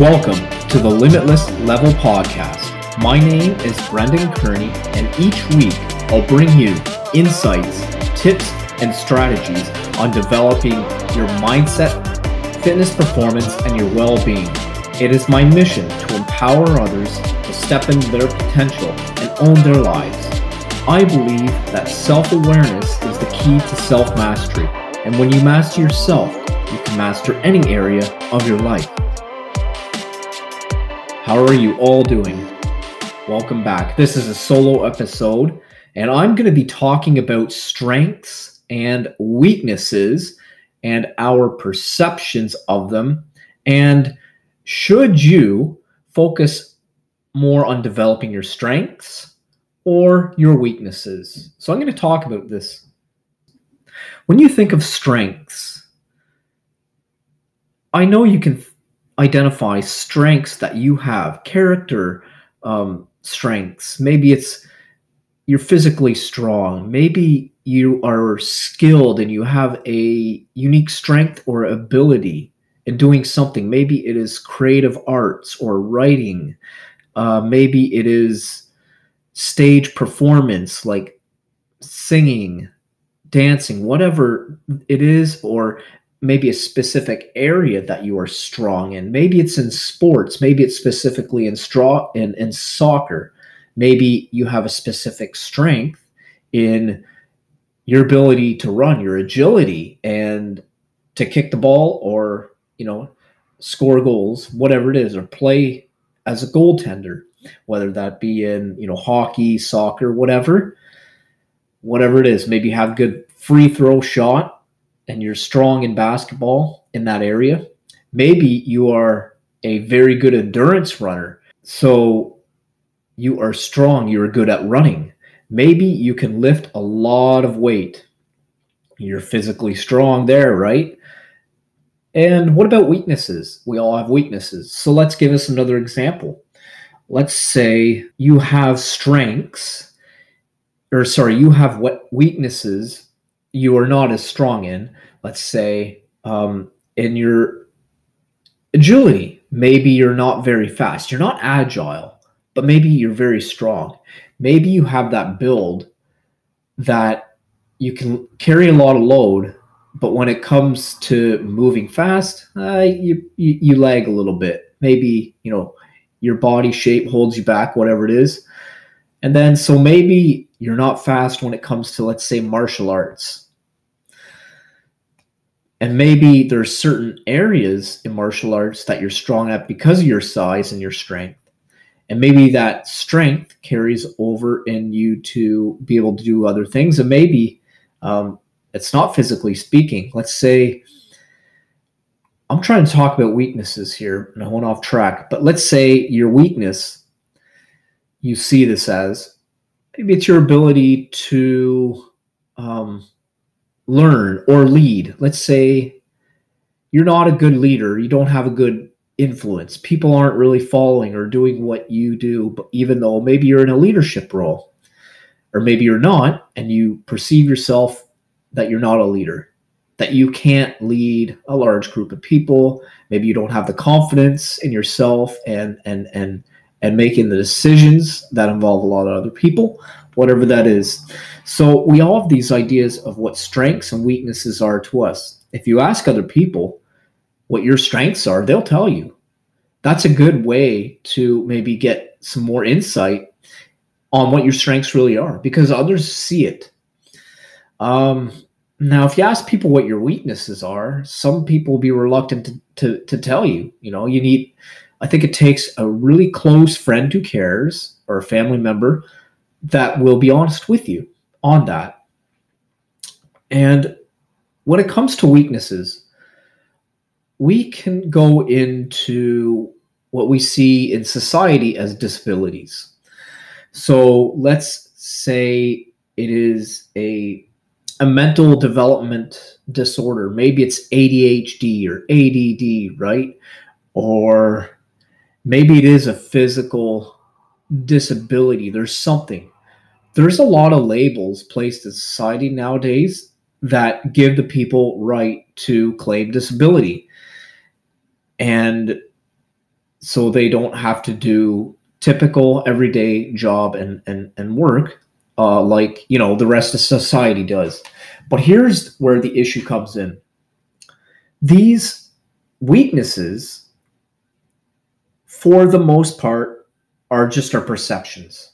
Welcome to the Limitless Level Podcast. My name is Brendan Kearney, and each week I'll bring you insights, tips, and strategies on developing your mindset, fitness performance, and your well being. It is my mission to empower others to step into their potential and own their lives. I believe that self awareness is the key to self mastery, and when you master yourself, you can master any area of your life. How are you all doing? Welcome back. This is a solo episode, and I'm going to be talking about strengths and weaknesses and our perceptions of them. And should you focus more on developing your strengths or your weaknesses? So, I'm going to talk about this. When you think of strengths, I know you can identify strengths that you have, character um, strengths. Maybe it's you're physically strong. Maybe you are skilled and you have a unique strength or ability in doing something. Maybe it is creative arts or writing. Uh, maybe it is stage performance like singing, dancing, whatever it is, or maybe a specific area that you are strong in. Maybe it's in sports. Maybe it's specifically in straw in, in soccer. Maybe you have a specific strength in your ability to run, your agility, and to kick the ball or you know score goals, whatever it is, or play as a goaltender, whether that be in you know hockey, soccer, whatever, whatever it is. Maybe have good free throw shot and you're strong in basketball in that area, maybe you are a very good endurance runner. So you are strong, you're good at running. Maybe you can lift a lot of weight. You're physically strong there, right? And what about weaknesses? We all have weaknesses. So let's give us another example. Let's say you have strengths, or sorry, you have what weaknesses you are not as strong in, let's say, um, in your agility, maybe you're not very fast, you're not agile, but maybe you're very strong. Maybe you have that build that you can carry a lot of load, but when it comes to moving fast, uh, you, you you lag a little bit. Maybe you know your body shape holds you back, whatever it is. And then, so maybe you're not fast when it comes to, let's say, martial arts. And maybe there's certain areas in martial arts that you're strong at because of your size and your strength. And maybe that strength carries over in you to be able to do other things. And maybe um, it's not physically speaking. Let's say, I'm trying to talk about weaknesses here and I went off track, but let's say your weakness, you see this as maybe it's your ability to um, learn or lead. Let's say you're not a good leader, you don't have a good influence. People aren't really following or doing what you do, but even though maybe you're in a leadership role, or maybe you're not, and you perceive yourself that you're not a leader that you can't lead a large group of people maybe you don't have the confidence in yourself and and and and making the decisions that involve a lot of other people whatever that is. So we all have these ideas of what strengths and weaknesses are to us. If you ask other people what your strengths are they'll tell you. That's a good way to maybe get some more insight on what your strengths really are because others see it. Um, now, if you ask people what your weaknesses are, some people will be reluctant to, to, to tell you. You know, you need, I think it takes a really close friend who cares or a family member that will be honest with you on that. And when it comes to weaknesses, we can go into what we see in society as disabilities. So let's say it is a a mental development disorder. Maybe it's ADHD or ADD, right? Or maybe it is a physical disability. There's something. There's a lot of labels placed in society nowadays that give the people right to claim disability. And so they don't have to do typical everyday job and and, and work uh, like you know the rest of society does. But here's where the issue comes in. These weaknesses, for the most part, are just our perceptions.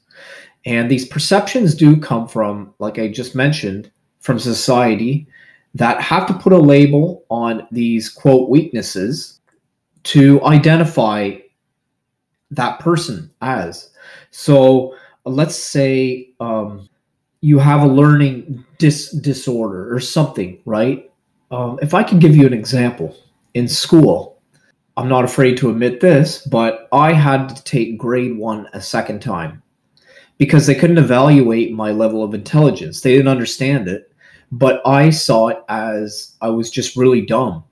And these perceptions do come from, like I just mentioned, from society that have to put a label on these quote weaknesses to identify that person as. So let's say um, you have a learning dis- disorder or something, right? Um, if I can give you an example, in school, I'm not afraid to admit this, but I had to take grade one a second time because they couldn't evaluate my level of intelligence. They didn't understand it, but I saw it as I was just really dumb.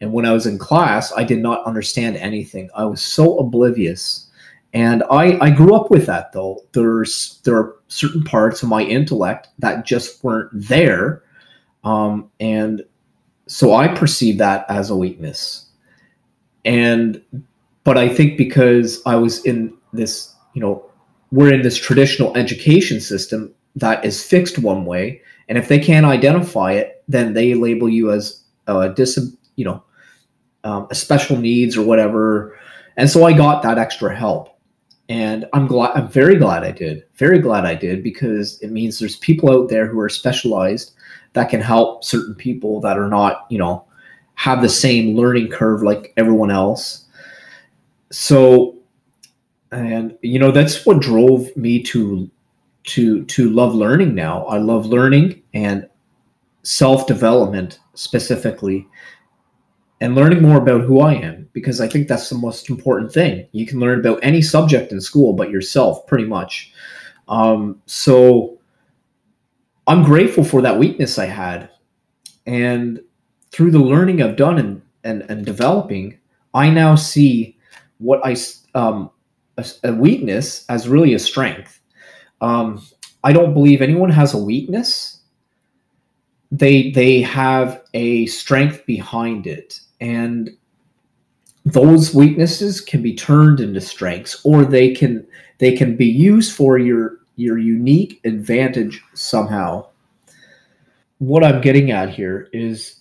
And when I was in class, I did not understand anything. I was so oblivious and I, I grew up with that though. There's there are certain parts of my intellect that just weren't there. Um, and so I perceive that as a weakness. And but I think because I was in this, you know, we're in this traditional education system that is fixed one way, and if they can't identify it, then they label you as a dis, you know, um, a special needs or whatever. And so I got that extra help and I'm glad I'm very glad I did. Very glad I did because it means there's people out there who are specialized that can help certain people that are not, you know, have the same learning curve like everyone else. So and you know that's what drove me to to to love learning now. I love learning and self-development specifically and learning more about who I am because I think that's the most important thing. You can learn about any subject in school but yourself, pretty much. Um, so I'm grateful for that weakness I had. And through the learning I've done and, and, and developing, I now see what I, um, a, a weakness as really a strength. Um, I don't believe anyone has a weakness. They, they have a strength behind it and those weaknesses can be turned into strengths or they can they can be used for your your unique advantage somehow what i'm getting at here is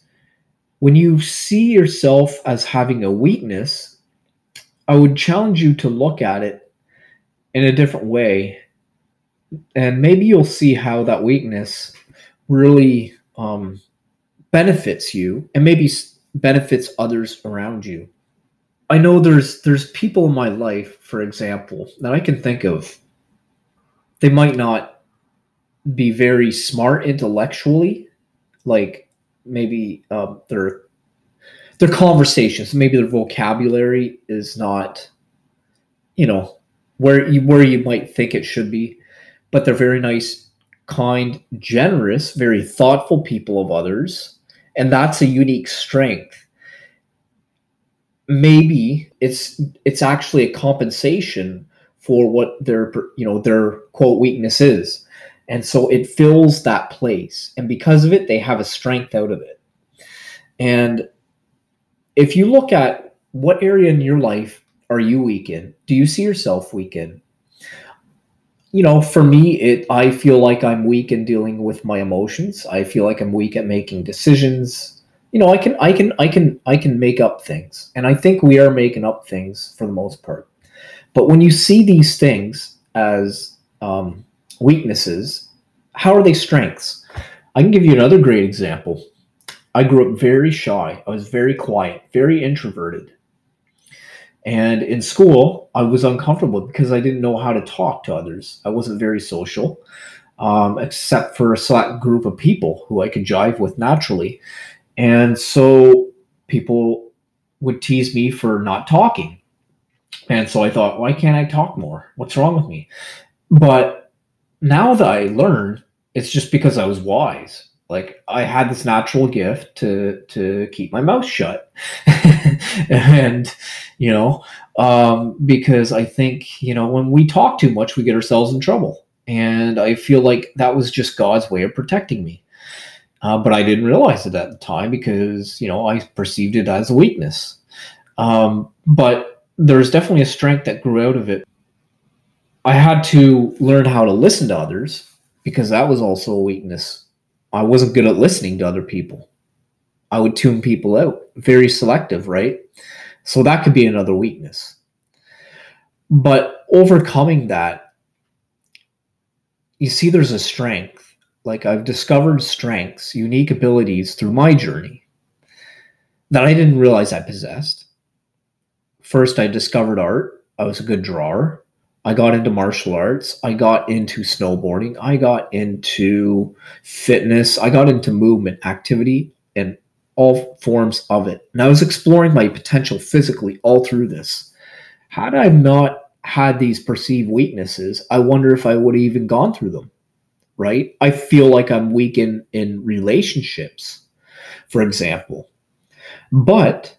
when you see yourself as having a weakness i would challenge you to look at it in a different way and maybe you'll see how that weakness really um, benefits you and maybe benefits others around you. I know there's there's people in my life, for example, that I can think of. They might not be very smart intellectually, like maybe um, their their conversations, maybe their vocabulary is not, you know, where you where you might think it should be, but they're very nice, kind, generous, very thoughtful people of others and that's a unique strength. Maybe it's it's actually a compensation for what their you know their quote weakness is and so it fills that place and because of it they have a strength out of it and if you look at what area in your life are you weak in do you see yourself weak in you know, for me, it I feel like I'm weak in dealing with my emotions. I feel like I'm weak at making decisions. You know, I can I can I can I can make up things. And I think we are making up things for the most part. But when you see these things as um, weaknesses, how are they strengths? I can give you another great example. I grew up very shy. I was very quiet, very introverted. And in school, I was uncomfortable because I didn't know how to talk to others. I wasn't very social, um, except for a select group of people who I could jive with naturally. And so people would tease me for not talking. And so I thought, why can't I talk more? What's wrong with me? But now that I learned, it's just because I was wise like I had this natural gift to to keep my mouth shut, and you know, um, because I think you know when we talk too much, we get ourselves in trouble, and I feel like that was just God's way of protecting me. Uh, but I didn't realize it at the time because you know I perceived it as a weakness. Um, but there's definitely a strength that grew out of it. I had to learn how to listen to others because that was also a weakness. I wasn't good at listening to other people. I would tune people out, very selective, right? So that could be another weakness. But overcoming that, you see, there's a strength. Like I've discovered strengths, unique abilities through my journey that I didn't realize I possessed. First, I discovered art. I was a good drawer. I got into martial arts. I got into snowboarding. I got into fitness. I got into movement, activity, and all forms of it. And I was exploring my potential physically all through this. Had I not had these perceived weaknesses, I wonder if I would have even gone through them. Right? I feel like I'm weak in, in relationships, for example. But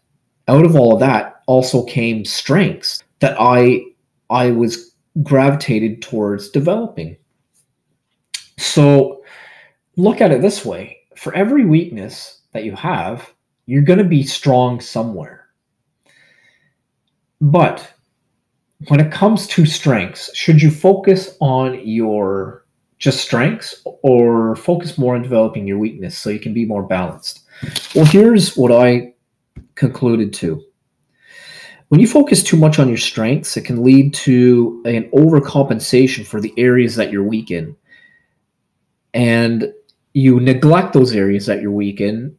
out of all of that also came strengths that I I was gravitated towards developing. So look at it this way. For every weakness that you have, you're going to be strong somewhere. But when it comes to strengths, should you focus on your just strengths or focus more on developing your weakness so you can be more balanced? Well, here's what I concluded to. When you focus too much on your strengths, it can lead to an overcompensation for the areas that you're weak in. And you neglect those areas that you're weak in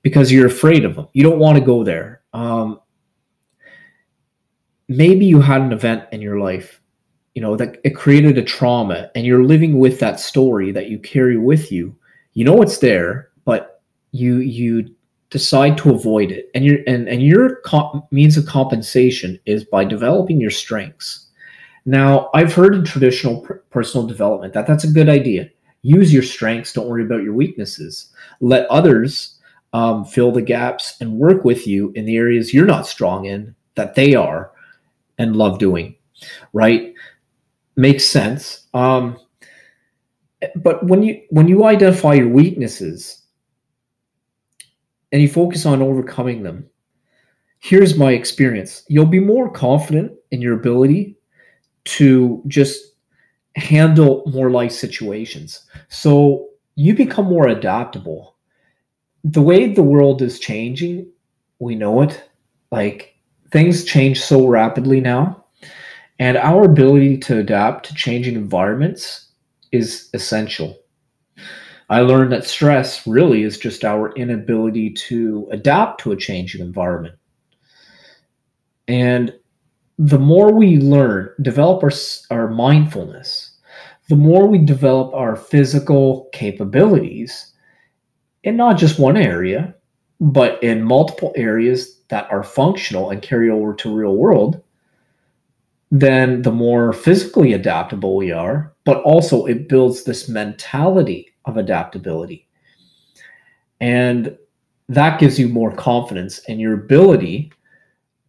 because you're afraid of them. You don't want to go there. Um, maybe you had an event in your life, you know, that it created a trauma and you're living with that story that you carry with you. You know it's there, but you you decide to avoid it. And your and, and your comp- means of compensation is by developing your strengths. Now i've heard in traditional pr- personal development that that's a good idea. Use your strengths. Don't worry about your weaknesses. Let others um, fill the gaps and work with you in the areas you're not strong in that they are and love doing right? Makes sense. Um, but when you when you identify your weaknesses and you focus on overcoming them, here's my experience. You'll be more confident in your ability to just handle more life situations. So you become more adaptable. The way the world is changing, we know it. Like things change so rapidly now. And our ability to adapt to changing environments is essential. I learned that stress really is just our inability to adapt to a changing environment. And the more we learn, develop our, our mindfulness, the more we develop our physical capabilities in not just one area, but in multiple areas that are functional and carry over to real world, then the more physically adaptable we are, but also it builds this mentality of adaptability. And that gives you more confidence in your ability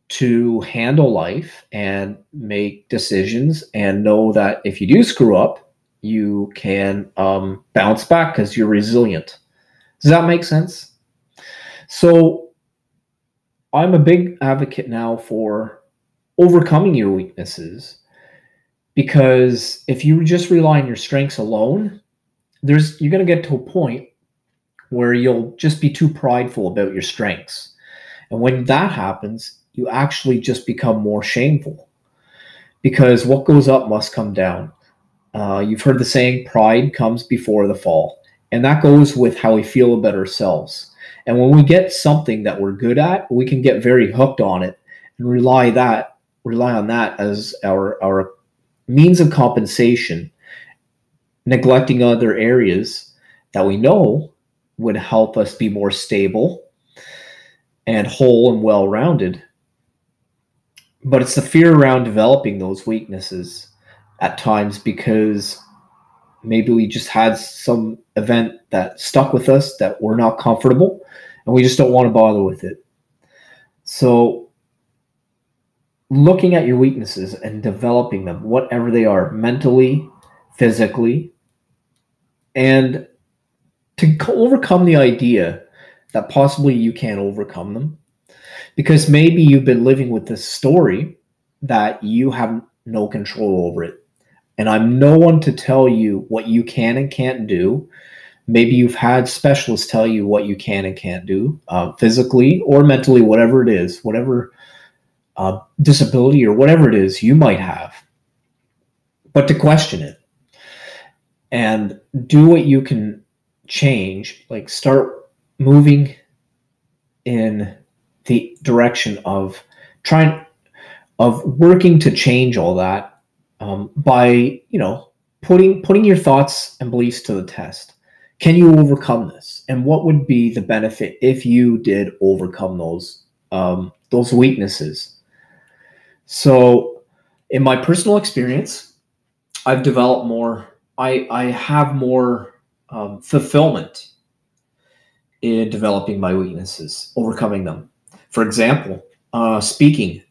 to handle life and make decisions and know that if you do screw up, you can um, bounce back because you're resilient. Does that make sense? So, I'm a big advocate now for overcoming your weaknesses because if you just rely on your strengths alone, there's you're going to get to a point where you'll just be too prideful about your strengths. And when that happens, you actually just become more shameful because what goes up must come down. Uh, you've heard the saying, pride comes before the fall. And that goes with how we feel about ourselves. And when we get something that we're good at, we can get very hooked on it and rely that rely on that as our our means of compensation neglecting other areas that we know would help us be more stable and whole and well rounded. But it's the fear around developing those weaknesses at times because maybe we just had some event that stuck with us that we're not comfortable and we just don't want to bother with it. So, looking at your weaknesses and developing them, whatever they are, mentally, physically, and to overcome the idea that possibly you can't overcome them, because maybe you've been living with this story that you have no control over it. And I'm no one to tell you what you can and can't do. Maybe you've had specialists tell you what you can and can't do uh, physically or mentally, whatever it is, whatever uh, disability or whatever it is you might have. But to question it and do what you can change, like start moving in the direction of trying of working to change all that um, by you know putting putting your thoughts and beliefs to the test. Can you overcome this? And what would be the benefit if you did overcome those um, those weaknesses? So in my personal experience i've developed more i i have more um, fulfillment in developing my weaknesses overcoming them for example, uh, speaking.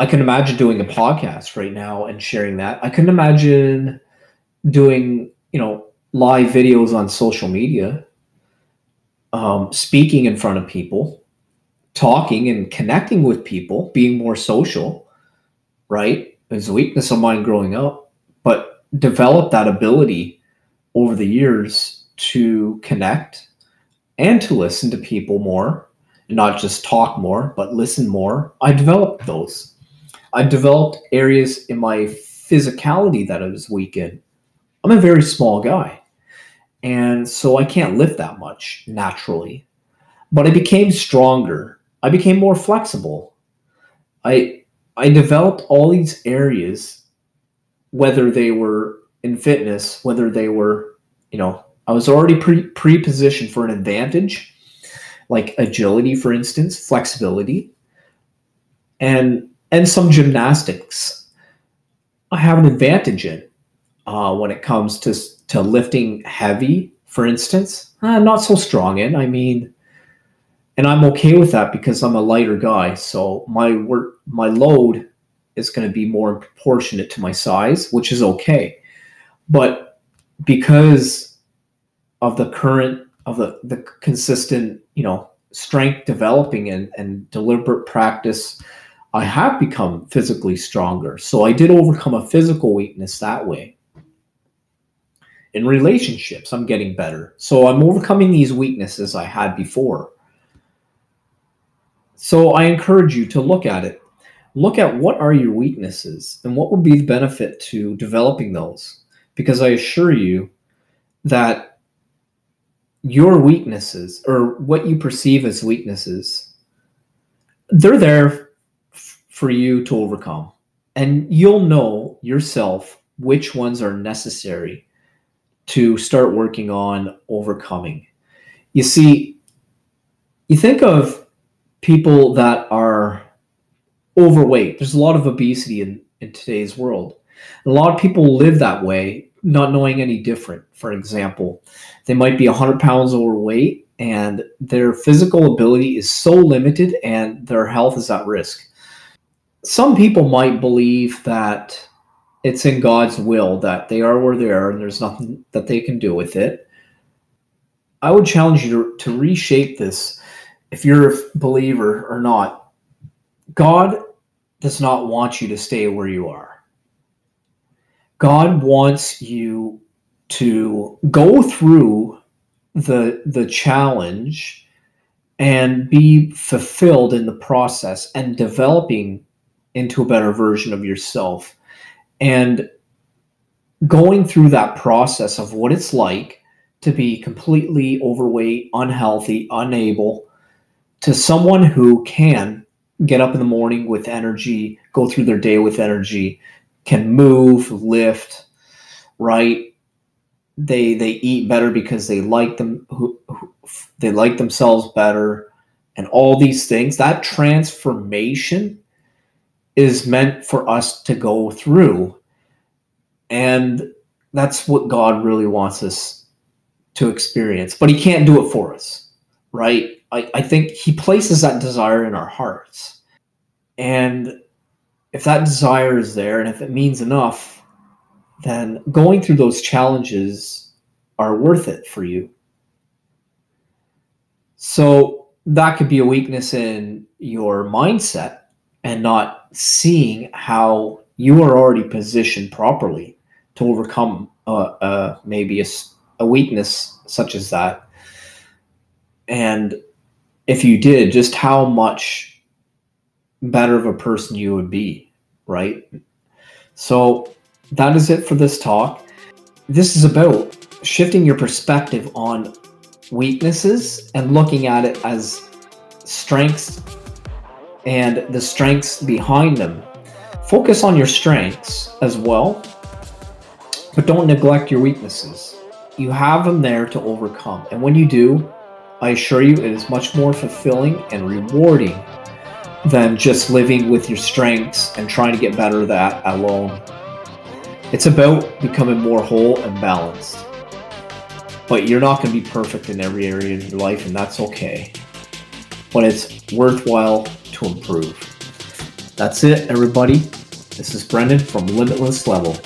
I can imagine doing a podcast right now and sharing that. I can imagine doing, you know, live videos on social media, um, speaking in front of people, talking and connecting with people, being more social, right? It's a weakness of mine growing up, but develop that ability over the years to connect and to listen to people more not just talk more, but listen more. I developed those. I developed areas in my physicality that I was weak in. I'm a very small guy. And so I can't lift that much naturally. But I became stronger. I became more flexible. I I developed all these areas, whether they were in fitness, whether they were, you know, I was already pre pre positioned for an advantage like agility, for instance, flexibility, and and some gymnastics. I have an advantage in uh, when it comes to to lifting heavy, for instance. I'm not so strong in. I mean, and I'm okay with that because I'm a lighter guy. So my work, my load is going to be more proportionate to my size, which is okay. But because of the current of the, the consistent, you know, strength developing and, and deliberate practice, I have become physically stronger. So I did overcome a physical weakness that way. In relationships, I'm getting better. So I'm overcoming these weaknesses I had before. So I encourage you to look at it. Look at what are your weaknesses and what would be the benefit to developing those. Because I assure you that your weaknesses or what you perceive as weaknesses, they're there f- for you to overcome. And you'll know yourself which ones are necessary to start working on overcoming. You see, you think of people that are overweight. There's a lot of obesity in, in today's world. A lot of people live that way not knowing any different. For example, they might be 100 pounds overweight and their physical ability is so limited and their health is at risk. Some people might believe that it's in God's will that they are where they are and there's nothing that they can do with it. I would challenge you to, to reshape this if you're a believer or not. God does not want you to stay where you are. God wants you to go through the the challenge and be fulfilled in the process and developing into a better version of yourself and going through that process of what it's like to be completely overweight, unhealthy, unable to someone who can get up in the morning with energy, go through their day with energy, can move, lift, right? They they eat better because they like them who, who, they like themselves better and all these things. That transformation is meant for us to go through. And that's what God really wants us to experience. But he can't do it for us, right? I, I think he places that desire in our hearts. And if that desire is there and if it means enough, then going through those challenges are worth it for you. So that could be a weakness in your mindset and not seeing how you are already positioned properly to overcome uh, uh, maybe a, a weakness such as that. And if you did, just how much better of a person you would be, right? So that is it for this talk. This is about shifting your perspective on weaknesses and looking at it as strengths and the strengths behind them. Focus on your strengths as well, but don't neglect your weaknesses. You have them there to overcome. And when you do, I assure you, it is much more fulfilling and rewarding than just living with your strengths and trying to get better at that alone. It's about becoming more whole and balanced. But you're not going to be perfect in every area of your life, and that's okay. But it's worthwhile to improve. That's it, everybody. This is Brendan from Limitless Level.